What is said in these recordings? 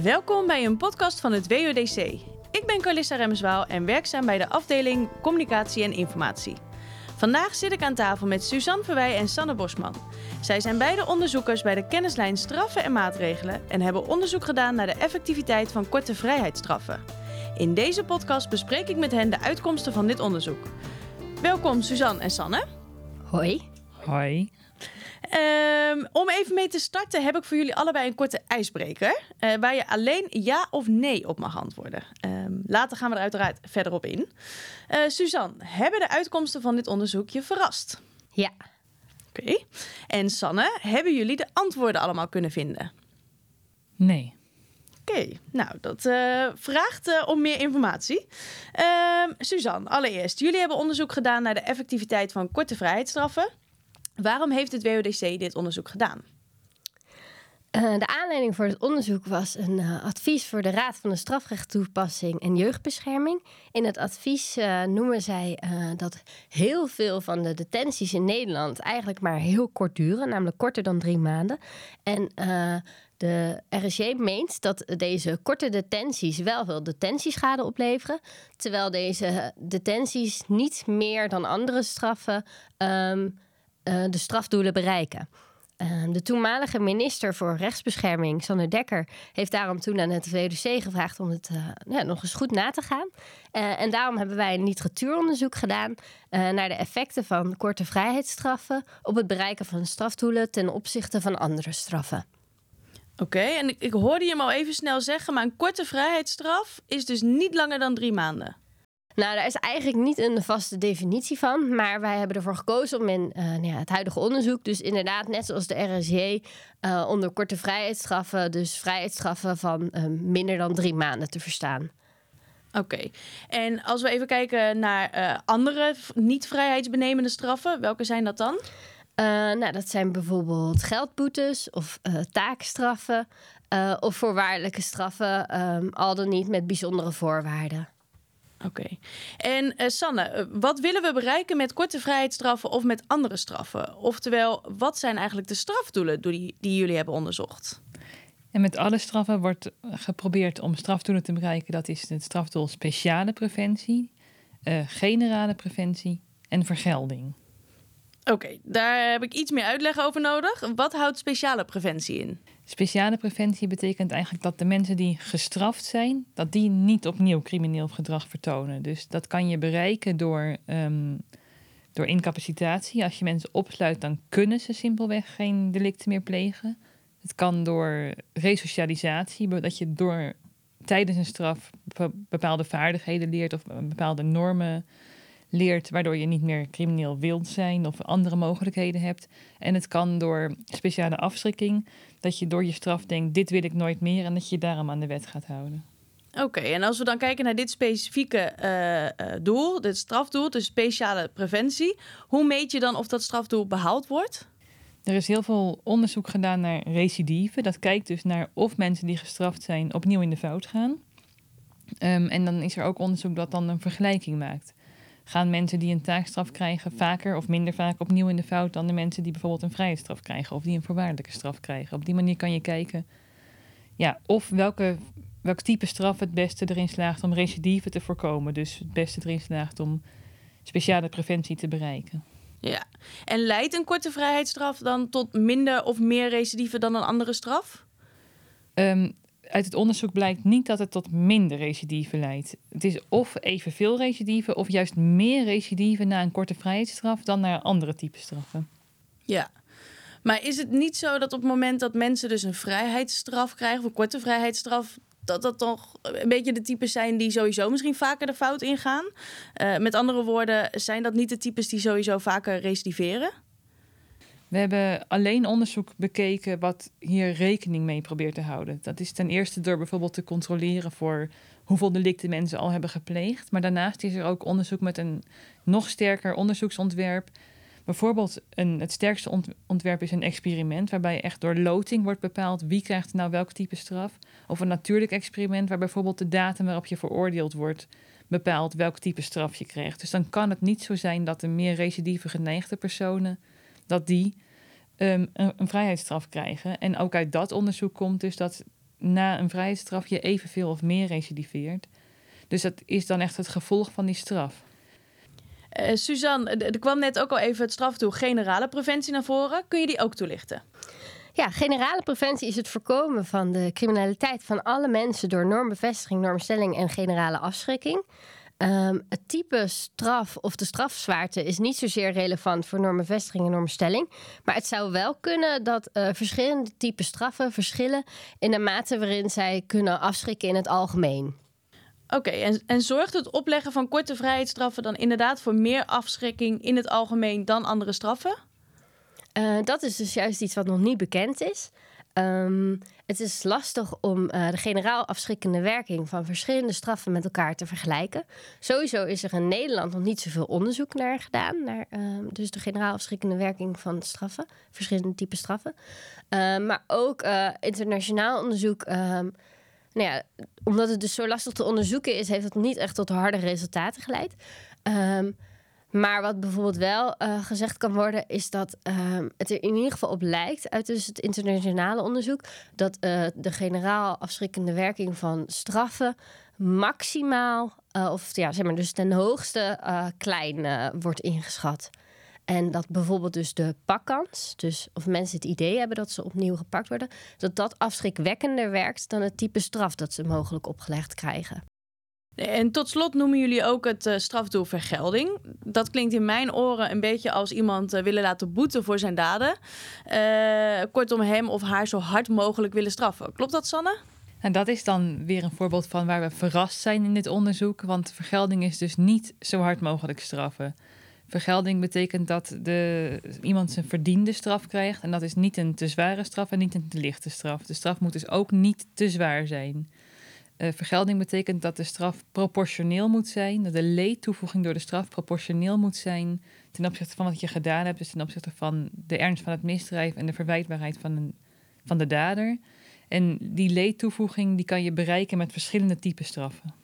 Welkom bij een podcast van het WODC. Ik ben Carlissa Remswaal en werkzaam bij de afdeling Communicatie en Informatie. Vandaag zit ik aan tafel met Suzanne Verwij en Sanne Bosman. Zij zijn beide onderzoekers bij de kennislijn Straffen en Maatregelen en hebben onderzoek gedaan naar de effectiviteit van korte vrijheidsstraffen. In deze podcast bespreek ik met hen de uitkomsten van dit onderzoek. Welkom Suzanne en Sanne. Hoi. Hoi. Um, om even mee te starten heb ik voor jullie allebei een korte ijsbreker. Uh, waar je alleen ja of nee op mag antwoorden. Um, later gaan we er uiteraard verder op in. Uh, Suzanne, hebben de uitkomsten van dit onderzoek je verrast? Ja. Oké. Okay. En Sanne, hebben jullie de antwoorden allemaal kunnen vinden? Nee. Oké, okay. nou dat uh, vraagt om meer informatie. Ehm, Suzanne, allereerst, jullie hebben onderzoek gedaan naar de effectiviteit van korte vrijheidsstraffen. Waarom heeft het WODC dit onderzoek gedaan? Uh, de aanleiding voor het onderzoek was een uh, advies voor de Raad van de Strafrechttoepassing en Jeugdbescherming. In het advies uh, noemen zij dat heel veel van de detenties in Nederland eigenlijk maar heel kort duren, namelijk korter dan drie maanden. En de RSJ meent dat deze korte detenties wel veel detentieschade opleveren, terwijl deze detenties niet meer dan andere straffen. Um, uh, de strafdoelen bereiken. Uh, de toenmalige minister voor rechtsbescherming, Sander Dekker, heeft daarom toen aan het VOC gevraagd om het uh, ja, nog eens goed na te gaan. en daarom hebben wij een literatuuronderzoek gedaan naar de effecten van korte vrijheidsstraffen op het bereiken van strafdoelen ten opzichte van andere straffen. Oké, en ik, ik hoorde je hem al even snel zeggen, maar een korte vrijheidsstraf is dus niet langer dan drie maanden. Nou, daar is eigenlijk niet een vaste definitie van. Maar wij hebben ervoor gekozen om in uh, nou ja, het huidige onderzoek, dus inderdaad, net zoals de RSJ, uh, onder korte vrijheidsstraffen, dus vrijheidsstraffen van uh, minder dan drie maanden te verstaan. Oké, okay. en als we even kijken naar andere niet-vrijheidsbenemende straffen, welke zijn dat dan? nou, dat zijn bijvoorbeeld geldboetes of taakstraffen of voorwaardelijke straffen, um, al dan niet met bijzondere voorwaarden. Oké. En uh, Sanne, uh, wat willen we bereiken met korte vrijheidsstraffen of met andere straffen? Oftewel, wat zijn eigenlijk de strafdoelen die, die jullie hebben onderzocht? En met alle straffen wordt geprobeerd om strafdoelen te bereiken. Dat is het strafdoel speciale preventie, uh, generale preventie en vergelding. Oké, daar heb ik iets meer uitleg over nodig. Wat houdt speciale preventie in? Speciale preventie betekent eigenlijk dat de mensen die gestraft zijn, dat die niet opnieuw crimineel gedrag vertonen. Dus dat kan je bereiken door, um, door incapacitatie. Als je mensen opsluit, dan kunnen ze simpelweg geen delicten meer plegen. Het kan door resocialisatie, dat je door tijdens een straf bepaalde vaardigheden leert of bepaalde normen leert, waardoor je niet meer crimineel wilt zijn of andere mogelijkheden hebt. En het kan door speciale afschrikking, dat je door je straf denkt, dit wil ik nooit meer en dat je je daarom aan de wet gaat houden. Oké, en als we dan kijken naar dit specifieke uh, uh, doel, dit strafdoel, de speciale preventie, hoe meet je dan of dat strafdoel behaald wordt? Er is heel veel onderzoek gedaan naar recidive. Dat kijkt dus naar of mensen die gestraft zijn opnieuw in de fout gaan. Um, en dan is er ook onderzoek dat dan een vergelijking maakt gaan mensen die een taakstraf krijgen vaker of minder vaak opnieuw in de fout dan de mensen die bijvoorbeeld een vrije straf krijgen of die een voorwaardelijke straf krijgen. Op die manier kan je kijken ja, of welke, welk type straf het beste erin slaagt om recidive te voorkomen. Dus het beste erin slaagt om speciale preventie te bereiken. Ja, en leidt een korte vrijheidsstraf dan tot minder of meer recidive dan een andere straf? Um, uit het onderzoek blijkt niet dat het tot minder recidive leidt. Het is of evenveel recidive of juist meer recidive na een korte vrijheidsstraf dan naar andere type straffen. Ja. Maar is het niet zo dat op het moment dat mensen dus een vrijheidsstraf krijgen, of een korte vrijheidsstraf, dat dat toch een beetje de types zijn die sowieso misschien vaker de fout ingaan? Uh, met andere woorden, zijn dat niet de types die sowieso vaker recidiveren? We hebben alleen onderzoek bekeken wat hier rekening mee probeert te houden. Dat is ten eerste door bijvoorbeeld te controleren voor hoeveel delicten mensen al hebben gepleegd. Maar daarnaast is er ook onderzoek met een nog sterker onderzoeksontwerp. Bijvoorbeeld een, het sterkste ontwerp is een experiment waarbij echt door loting wordt bepaald wie krijgt nou welk type straf. Of een natuurlijk experiment waar bijvoorbeeld de datum waarop je veroordeeld wordt bepaalt welk type straf je krijgt. Dus dan kan het niet zo zijn dat de meer recidieve geneigde personen dat die um, een, een, vrijheidsstraf krijgen. En ook uit dat onderzoek komt dus dat na een vrijheidsstraf je evenveel of meer recidiveert. Dus dat is dan echt het gevolg van die straf. Uh, Suzanne, er kwam net ook al even het strafdoel generale preventie naar voren. Kun je die ook toelichten? Ja, generale preventie is het voorkomen van de criminaliteit van alle mensen door normbevestiging, normstelling en generale afschrikking. Um, het type straf of de strafzwaarte is niet zozeer relevant voor normenvestiging en normstelling. Maar het zou wel kunnen dat uh, verschillende typen straffen verschillen in de mate waarin zij kunnen afschrikken in het algemeen. Oké, en, en zorgt het opleggen van korte vrijheidsstraffen dan inderdaad voor meer afschrikking in het algemeen dan andere straffen? Uh, dat is dus juist iets wat nog niet bekend is. Um, het is lastig om uh, de generaal afschrikkende werking van verschillende straffen met elkaar te vergelijken. Sowieso is er in Nederland nog niet zoveel onderzoek naar gedaan. Naar, uh, dus de generaal afschrikkende werking van straffen, verschillende typen straffen. Uh, maar ook eh, internationaal onderzoek. Ehm, nou ja, omdat het dus zo lastig te onderzoeken is, heeft het niet echt tot harde resultaten geleid. Um, maar wat bijvoorbeeld wel uh, gezegd kan worden, is dat uh, het er in ieder geval op lijkt, uit dus het internationale onderzoek, dat uh, de generaal afschrikkende werking van straffen maximaal, of ja, zeg maar, dus ten hoogste klein wordt ingeschat. En dat bijvoorbeeld dus de pakkans, dus of mensen het idee hebben dat ze opnieuw gepakt worden, dat dat afschrikwekkender werkt dan het type straf dat ze mogelijk opgelegd krijgen. En tot slot noemen jullie ook het uh, strafdoel vergelding. Dat klinkt in mijn oren een beetje als iemand uh, willen laten boeten voor zijn daden. Uh, kortom, hem of haar zo hard mogelijk willen straffen. Klopt dat, Sanne? En dat is dan weer een voorbeeld van waar we verrast zijn in dit onderzoek. Want vergelding is dus niet zo hard mogelijk straffen. Vergelding betekent dat de, iemand zijn verdiende straf krijgt. En dat is niet een te zware straf en niet een te lichte straf. De straf moet dus ook niet te zwaar zijn. Uh, vergelding betekent dat de straf proportioneel moet zijn, dat de leedtoevoeging door de straf proportioneel moet zijn ten opzichte van wat je gedaan hebt, dus ten opzichte van de ernst van het misdrijf en de verwijtbaarheid van, een, van de dader. En die leedtoevoeging die kan je bereiken met verschillende typen straffen.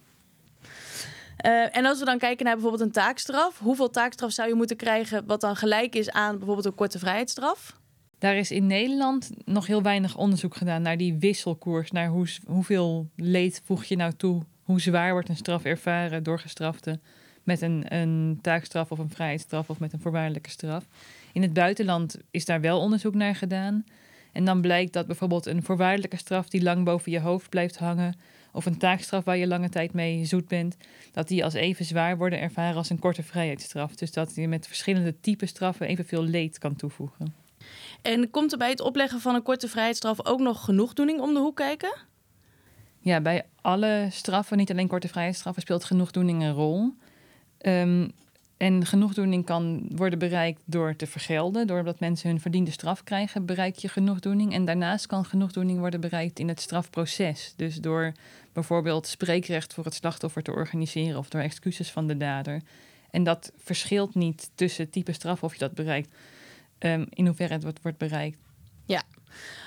Uh, en als we dan kijken naar bijvoorbeeld een taakstraf, hoeveel taakstraf zou je moeten krijgen wat dan gelijk is aan bijvoorbeeld een korte vrijheidsstraf? Daar is in Nederland nog heel weinig onderzoek gedaan naar die wisselkoers. Naar hoe, hoeveel leed voeg je nou toe? Hoe zwaar wordt een straf ervaren door gestraften met een, een taakstraf of een vrijheidsstraf of met een voorwaardelijke straf? In het buitenland is daar wel onderzoek naar gedaan. En dan blijkt dat bijvoorbeeld een voorwaardelijke straf die lang boven je hoofd blijft hangen, of een taakstraf waar je lange tijd mee zoet bent, dat die als even zwaar worden ervaren als een korte vrijheidsstraf. Dus dat je met verschillende typen straffen evenveel leed kan toevoegen. En komt er bij het opleggen van een korte vrijheidsstraf ook nog genoegdoening om de hoek kijken? Ja, bij alle straffen, niet alleen korte vrijheidsstraffen, speelt genoegdoening een rol. Um, en genoegdoening kan worden bereikt door te vergelden. Doordat mensen hun verdiende straf krijgen, bereik je genoegdoening. En daarnaast kan genoegdoening worden bereikt in het strafproces. Dus door bijvoorbeeld spreekrecht voor het slachtoffer te organiseren of door excuses van de dader. En dat verschilt niet tussen type straf of je dat bereikt. Um, in hoeverre het wordt, wordt bereikt. Ja.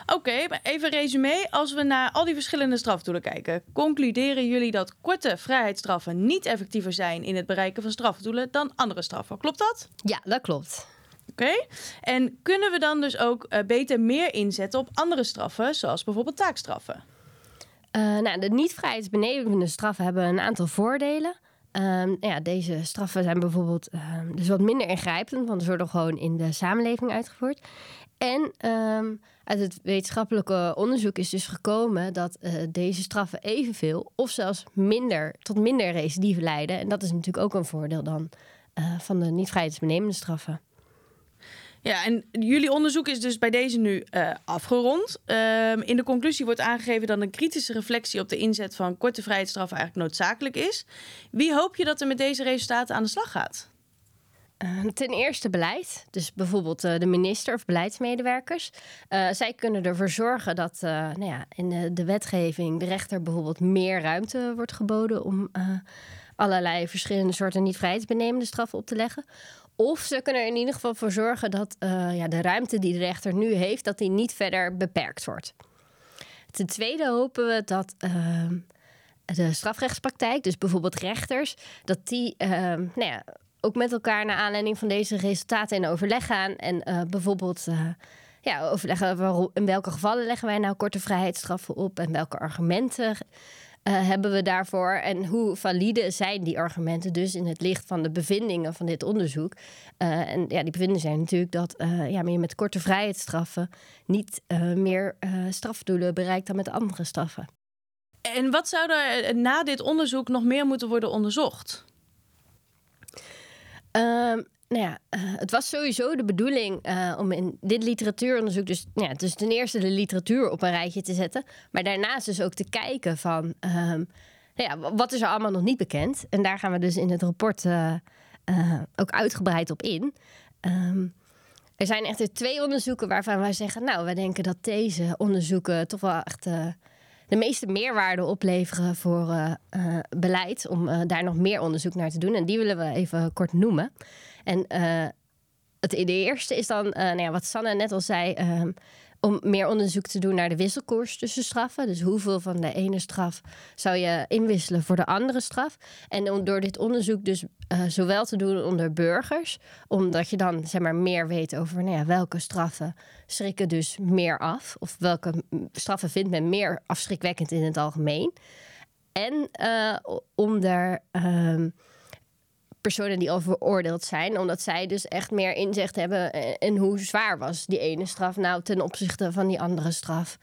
Oké, okay, even resume. Als we naar al die verschillende strafdoelen kijken, concluderen jullie dat korte vrijheidsstraffen niet effectiever zijn in het bereiken van strafdoelen dan andere straffen. Klopt dat? Ja, dat klopt. Oké. Okay. En kunnen we dan dus ook uh, beter meer inzetten op andere straffen, zoals bijvoorbeeld taakstraffen? Uh, nou, de niet-vrijheidsbenevende straffen hebben een aantal voordelen. Um, ja, deze straffen zijn bijvoorbeeld um, dus wat minder ingrijpend, want ze worden gewoon in de samenleving uitgevoerd. En um, uit het wetenschappelijke onderzoek is dus gekomen dat uh, deze straffen evenveel of zelfs minder tot minder recidive leiden. En dat is natuurlijk ook een voordeel dan uh, van de niet vrijheidsbenemende straffen. Ja, en jullie onderzoek is dus bij deze nu uh, afgerond. Uh, in de conclusie wordt aangegeven dat een kritische reflectie op de inzet van korte vrijheidsstraffen eigenlijk noodzakelijk is. Wie hoop je dat er met deze resultaten aan de slag gaat? Uh, ten eerste beleid, dus bijvoorbeeld uh, de minister of beleidsmedewerkers. Uh, zij kunnen ervoor zorgen dat nou ja, in de, de, wetgeving de rechter bijvoorbeeld meer ruimte wordt geboden om allerlei verschillende soorten niet-vrijheidsbenemende straffen op te leggen. Of ze kunnen er in ieder geval voor zorgen dat uh, ja, de ruimte die de rechter nu heeft, dat die niet verder beperkt wordt. Ten tweede hopen we dat uh, de strafrechtspraktijk, dus bijvoorbeeld rechters, dat die uh, nou ja, ook met elkaar naar aanleiding van deze resultaten in overleg gaan en bijvoorbeeld ja, overleggen waarom, in welke gevallen leggen wij nou korte vrijheidsstraffen op en welke argumenten uh, hebben we daarvoor en hoe valide zijn die argumenten dus in het licht van de bevindingen van dit onderzoek. Uh, en ja, die bevindingen zijn natuurlijk dat uh, ja, je met korte vrijheidsstraffen niet meer strafdoelen bereikt dan met andere straffen. En wat zou er na dit onderzoek nog meer moeten worden onderzocht? Um, nou ja, uh, het was sowieso de bedoeling uh, om in dit literatuuronderzoek, dus, nou ja, dus ten eerste de literatuur op een rijtje te zetten, maar daarnaast dus ook te kijken van, um, nou ja, wat is er allemaal nog niet bekend? En daar gaan we dus in het rapport uh, ook uitgebreid op in. Um, er zijn echt twee onderzoeken waarvan wij zeggen, nou, wij denken dat deze onderzoeken toch wel echt de meeste meerwaarde opleveren voor uh, uh, beleid. Om uh, daar nog meer onderzoek naar te doen. En die willen we even kort noemen. En het, de eerste is dan, nou ja, wat Sanne net al zei. Ehm, om meer onderzoek te doen naar de wisselkoers tussen straffen. Dus hoeveel van de ene straf zou je inwisselen voor de andere straf. En om door dit onderzoek dus uh, zowel te doen onder burgers, omdat je dan zeg maar, meer weet over nou ja, welke straffen schrikken dus meer af. Of welke straffen vindt men meer afschrikwekkend in het algemeen. En uh, onder... Uh, personen die al veroordeeld zijn. Omdat zij dus echt meer inzicht hebben in hoe zwaar was die ene straf nou ten opzichte van die andere straf.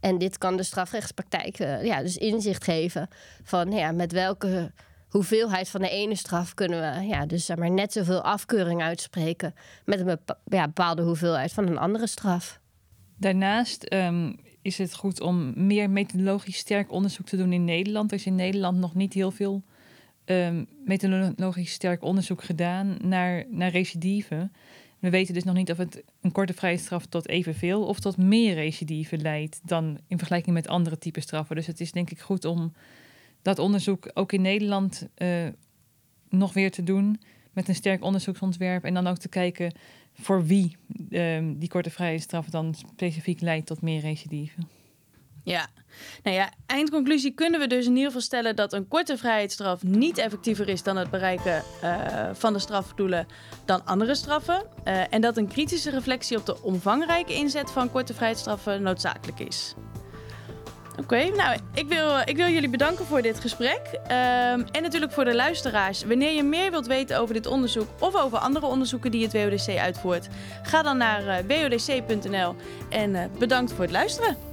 En dit kan de strafrechtspraktijk uh, ja, dus inzicht geven van ja, met welke hoeveelheid van de ene straf kunnen we ja, dus maar, net zoveel afkeuring uitspreken met een ja, bepaalde hoeveelheid van een andere straf. Daarnaast um, is het goed om meer methodologisch sterk onderzoek te doen in Nederland. Er is in Nederland nog niet heel veel um, methodologisch sterk onderzoek gedaan naar, naar recidive. We weten dus nog niet of het een korte vrijstraf tot evenveel of tot meer recidive leidt dan in vergelijking met andere typen straffen. Dus het is denk ik goed om dat onderzoek ook in Nederland uh, nog weer te doen met een sterk onderzoeksontwerp en dan ook te kijken voor wie um, die korte vrijheidsstraf dan specifiek leidt tot meer recidive. Ja, nou ja, eindconclusie kunnen we dus in ieder geval stellen dat een korte vrijheidsstraf niet effectiever is dan het bereiken uh, van de strafdoelen dan andere straffen. Uh, en dat een kritische reflectie op de omvangrijke inzet van korte vrijheidsstraffen noodzakelijk is. Oké, nou, ik wil, ik wil jullie bedanken voor dit gesprek. Um, en natuurlijk voor de luisteraars. Wanneer je meer wilt weten over dit onderzoek of over andere onderzoeken die het WODC uitvoert, ga dan naar uh, wodc.nl en bedankt voor het luisteren.